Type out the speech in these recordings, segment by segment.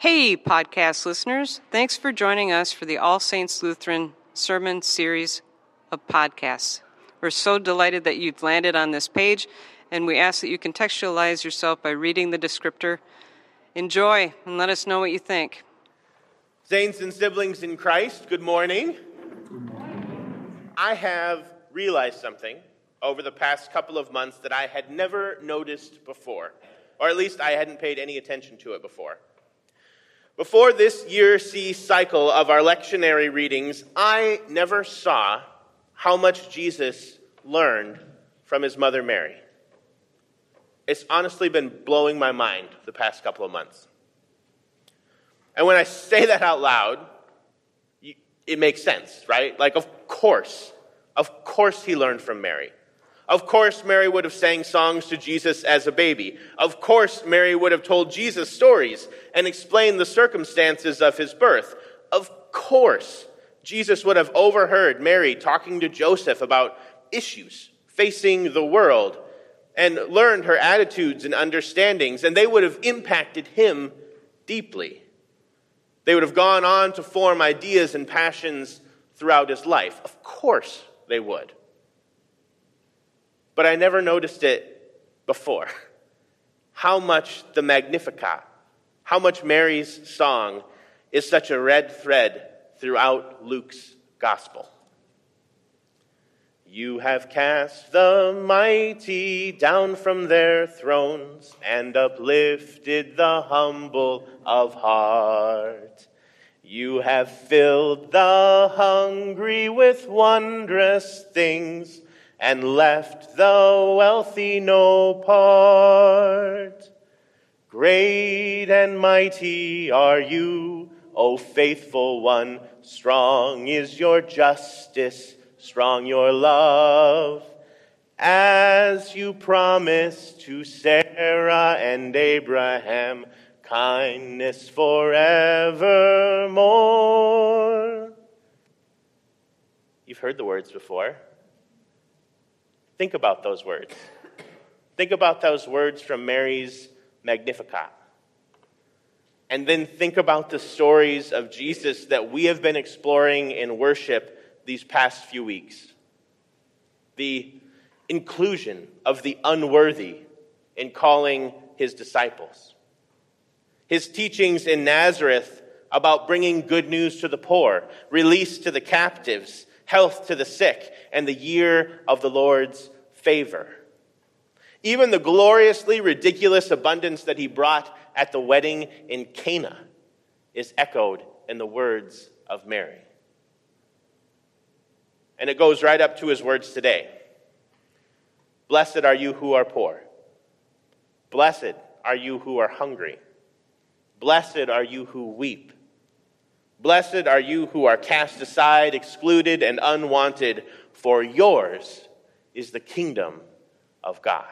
Hey, podcast listeners. Thanks for joining us for the All Saints Lutheran Sermon Series of podcasts. We're so delighted that you've landed on this page, and we ask that you contextualize yourself by reading the descriptor. Enjoy and let us know what you think. Saints and siblings in Christ, good morning. Good morning. I have realized something over the past couple of months that I had never noticed before, or at least I hadn't paid any attention to it before. Before this year C cycle of our lectionary readings, I never saw how much Jesus learned from his mother Mary. It's honestly been blowing my mind the past couple of months. And when I say that out loud, it makes sense, right? Like, of course, of course he learned from Mary. Of course, Mary would have sang songs to Jesus as a baby. Of course, Mary would have told Jesus stories and explained the circumstances of his birth. Of course, Jesus would have overheard Mary talking to Joseph about issues facing the world and learned her attitudes and understandings, and they would have impacted him deeply. They would have gone on to form ideas and passions throughout his life. Of course, they would but I never noticed it before. How much the Magnificat, how much Mary's song is such a red thread throughout Luke's gospel. You have cast the mighty down from their thrones and uplifted the humble of heart. You have filled the hungry with wondrous things and left the wealthy no part. Great and mighty are you, O faithful one. Strong is your justice, strong your love. As you promised to Sarah and Abraham, kindness forevermore. You've heard the words before. Think about those words. Think about those words from Mary's Magnificat. And then think about the stories of Jesus that we have been exploring in worship these past few weeks. The inclusion of the unworthy in calling his disciples. His teachings in Nazareth about bringing good news to the poor, release to the captives, health to the sick, and the year of the Lord's favor. Even the gloriously ridiculous abundance that he brought at the wedding in Cana is echoed in the words of Mary. And it goes right up to his words today Blessed are you who are poor. Blessed are you who are hungry. Blessed are you who weep. Blessed are you who are cast aside, excluded, and unwanted, for yours is the kingdom of God.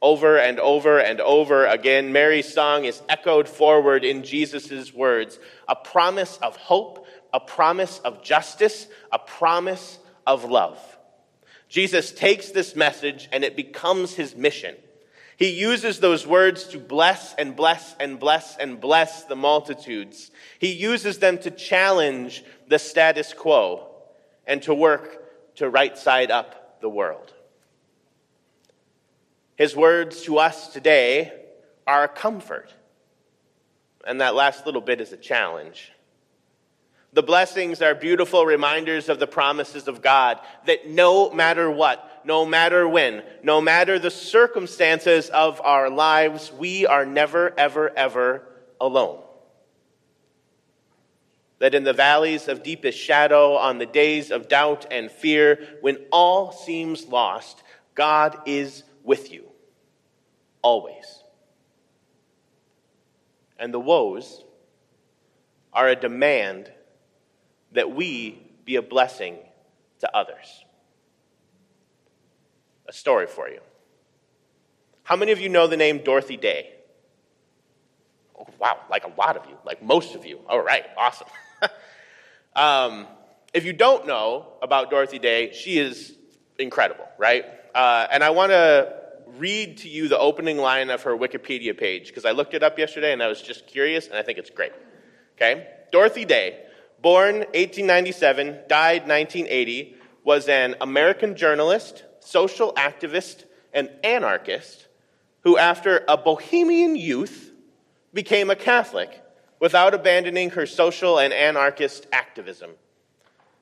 Over and over and over again, Mary's song is echoed forward in Jesus' words a promise of hope, a promise of justice, a promise of love. Jesus takes this message and it becomes his mission. He uses those words to bless and bless and bless and bless the multitudes. He uses them to challenge the status quo and to work to right side up the world. His words to us today are a comfort. And that last little bit is a challenge. The blessings are beautiful reminders of the promises of God that no matter what, no matter when, no matter the circumstances of our lives, we are never, ever, ever alone. That in the valleys of deepest shadow, on the days of doubt and fear, when all seems lost, God is with you, always. And the woes are a demand that we be a blessing to others. A story for you. How many of you know the name Dorothy Day? Oh, wow, like a lot of you, like most of you. All right, awesome. um, if you don't know about Dorothy Day, she is incredible, right? Uh, and I want to read to you the opening line of her Wikipedia page because I looked it up yesterday and I was just curious and I think it's great. Okay? Dorothy Day, born 1897, died 1980, was an American journalist, social activist, and anarchist who, after a bohemian youth, became a Catholic without abandoning her social and anarchist activism.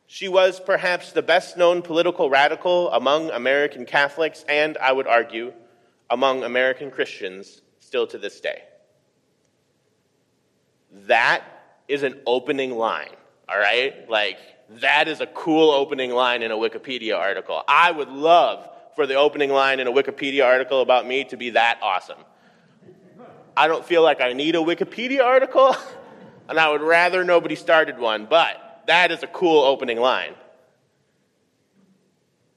She was perhaps the best known political radical among American Catholics and, I would argue, among American Christians still to this day. That is an opening line, all right? Like, that is a cool opening line in a Wikipedia article. I would love for the opening line in a Wikipedia article about me to be that awesome. I don't feel like I need a Wikipedia article, and I would rather nobody started one, but that is a cool opening line.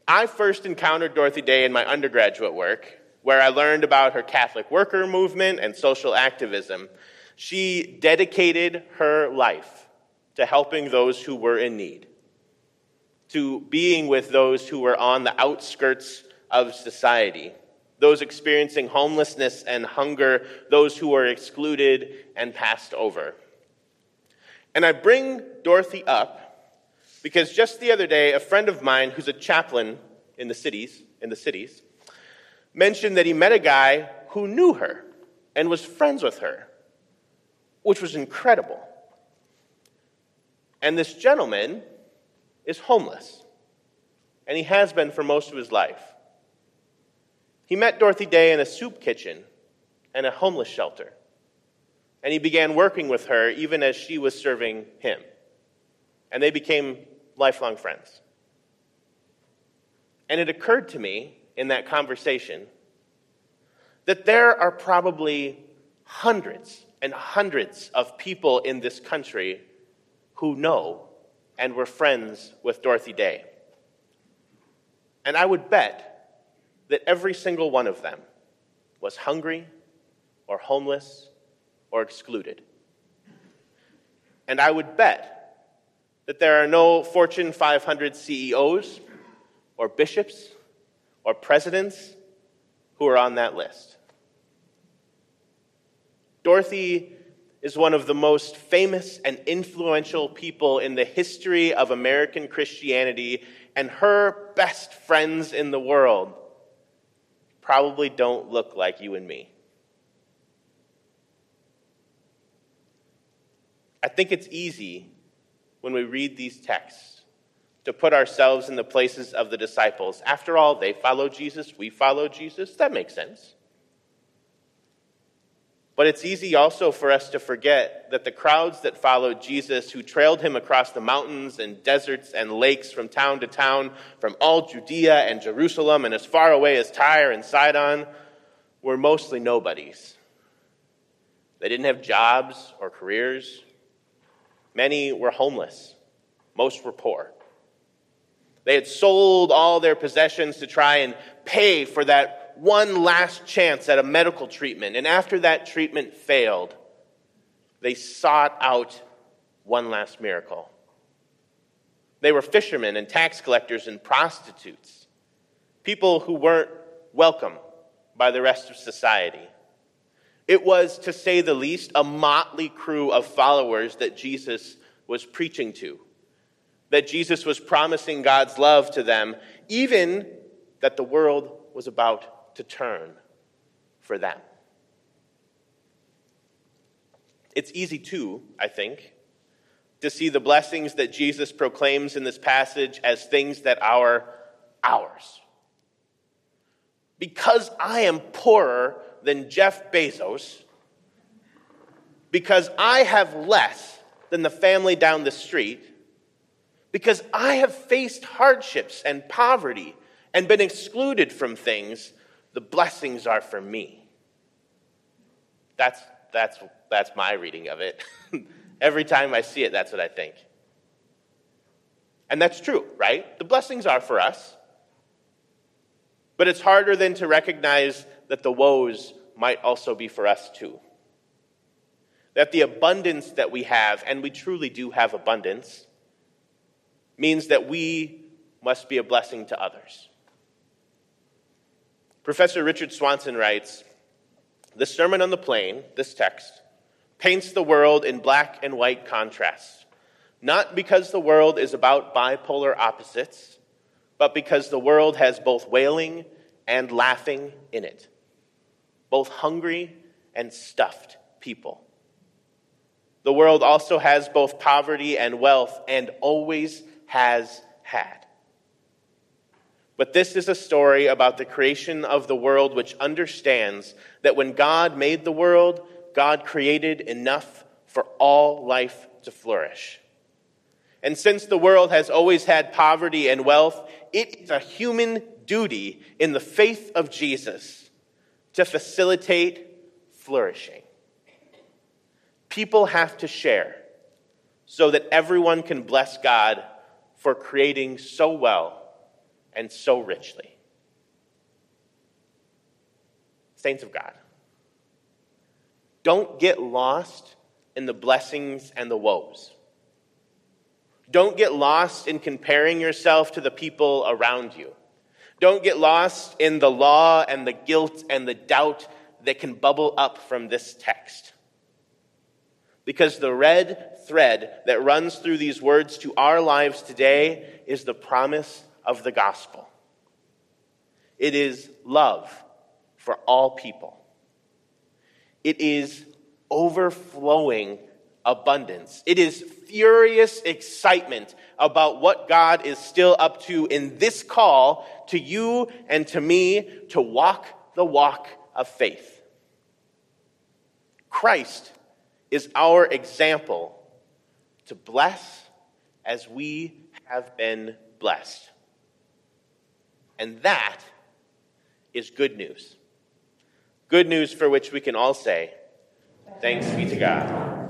I first encountered Dorothy Day in my undergraduate work, where I learned about her Catholic worker movement and social activism. She dedicated her life to helping those who were in need, to being with those who were on the outskirts of society, those experiencing homelessness and hunger, those who were excluded and passed over. And I bring Dorothy up because just the other day, a friend of mine who's a chaplain in the cities, in the cities, mentioned that he met a guy who knew her and was friends with her, which was incredible. And this gentleman is homeless, and he has been for most of his life. He met Dorothy Day in a soup kitchen and a homeless shelter and he began working with her even as she was serving him. And they became lifelong friends. And it occurred to me in that conversation that there are probably hundreds and hundreds of people in this country who know and were friends with Dorothy Day. And I would bet that every single one of them was hungry or homeless or excluded. And I would bet that there are no Fortune 500 CEOs or bishops or presidents who are on that list. Dorothy is one of the most famous and influential people in the history of American Christianity, and her best friends in the world probably don't look like you and me. I think it's easy when we read these texts to put ourselves in the places of the disciples. After all, they follow Jesus, we follow Jesus. That makes sense. But it's easy also for us to forget that the crowds that followed Jesus, who trailed him across the mountains and deserts and lakes from town to town, from all Judea and Jerusalem and as far away as Tyre and Sidon, were mostly nobodies. They didn't have jobs or careers. Many were homeless, most were poor. They had sold all their possessions to try and pay for that one last chance at a medical treatment. And after that treatment failed, they sought out one last miracle. They were fishermen and tax collectors and prostitutes, people who weren't welcome by the rest of society. It was, to say the least, a motley crew of followers that Jesus was preaching to. That Jesus was promising God's love to them, even that the world was about to turn for them. It's easy, too, I think, to see the blessings that Jesus proclaims in this passage as things that are ours. Because I am poorer than Jeff Bezos because I have less than the family down the street, because I have faced hardships and poverty and been excluded from things, the blessings are for me. That's, that's, that's my reading of it. Every time I see it, that's what I think. And that's true, right? The blessings are for us. But it's harder than to recognize that the woes might also be for us too. That the abundance that we have, and we truly do have abundance, means that we must be a blessing to others. Professor Richard Swanson writes The Sermon on the Plain, this text, paints the world in black and white contrast, not because the world is about bipolar opposites, but because the world has both wailing and laughing in it, both hungry and stuffed people. The world also has both poverty and wealth and always has had. But this is a story about the creation of the world which understands that when God made the world, God created enough for all life to flourish. And since the world has always had poverty and wealth, it is a human duty in the faith of Jesus to facilitate flourishing. People have to share so that everyone can bless God for creating so well and so richly. Saints of God, don't get lost in the blessings and the woes. Don't get lost in comparing yourself to the people around you. Don't get lost in the law and the guilt and the doubt that can bubble up from this text. Because the red thread that runs through these words to our lives today is the promise of the gospel. It is love for all people. It is overflowing abundance. It is furious excitement about what God is still up to in this call to you and to me to walk the walk of faith. Christ is our example to bless as we have been blessed. And that is good news. Good news for which we can all say, Thanks be to God.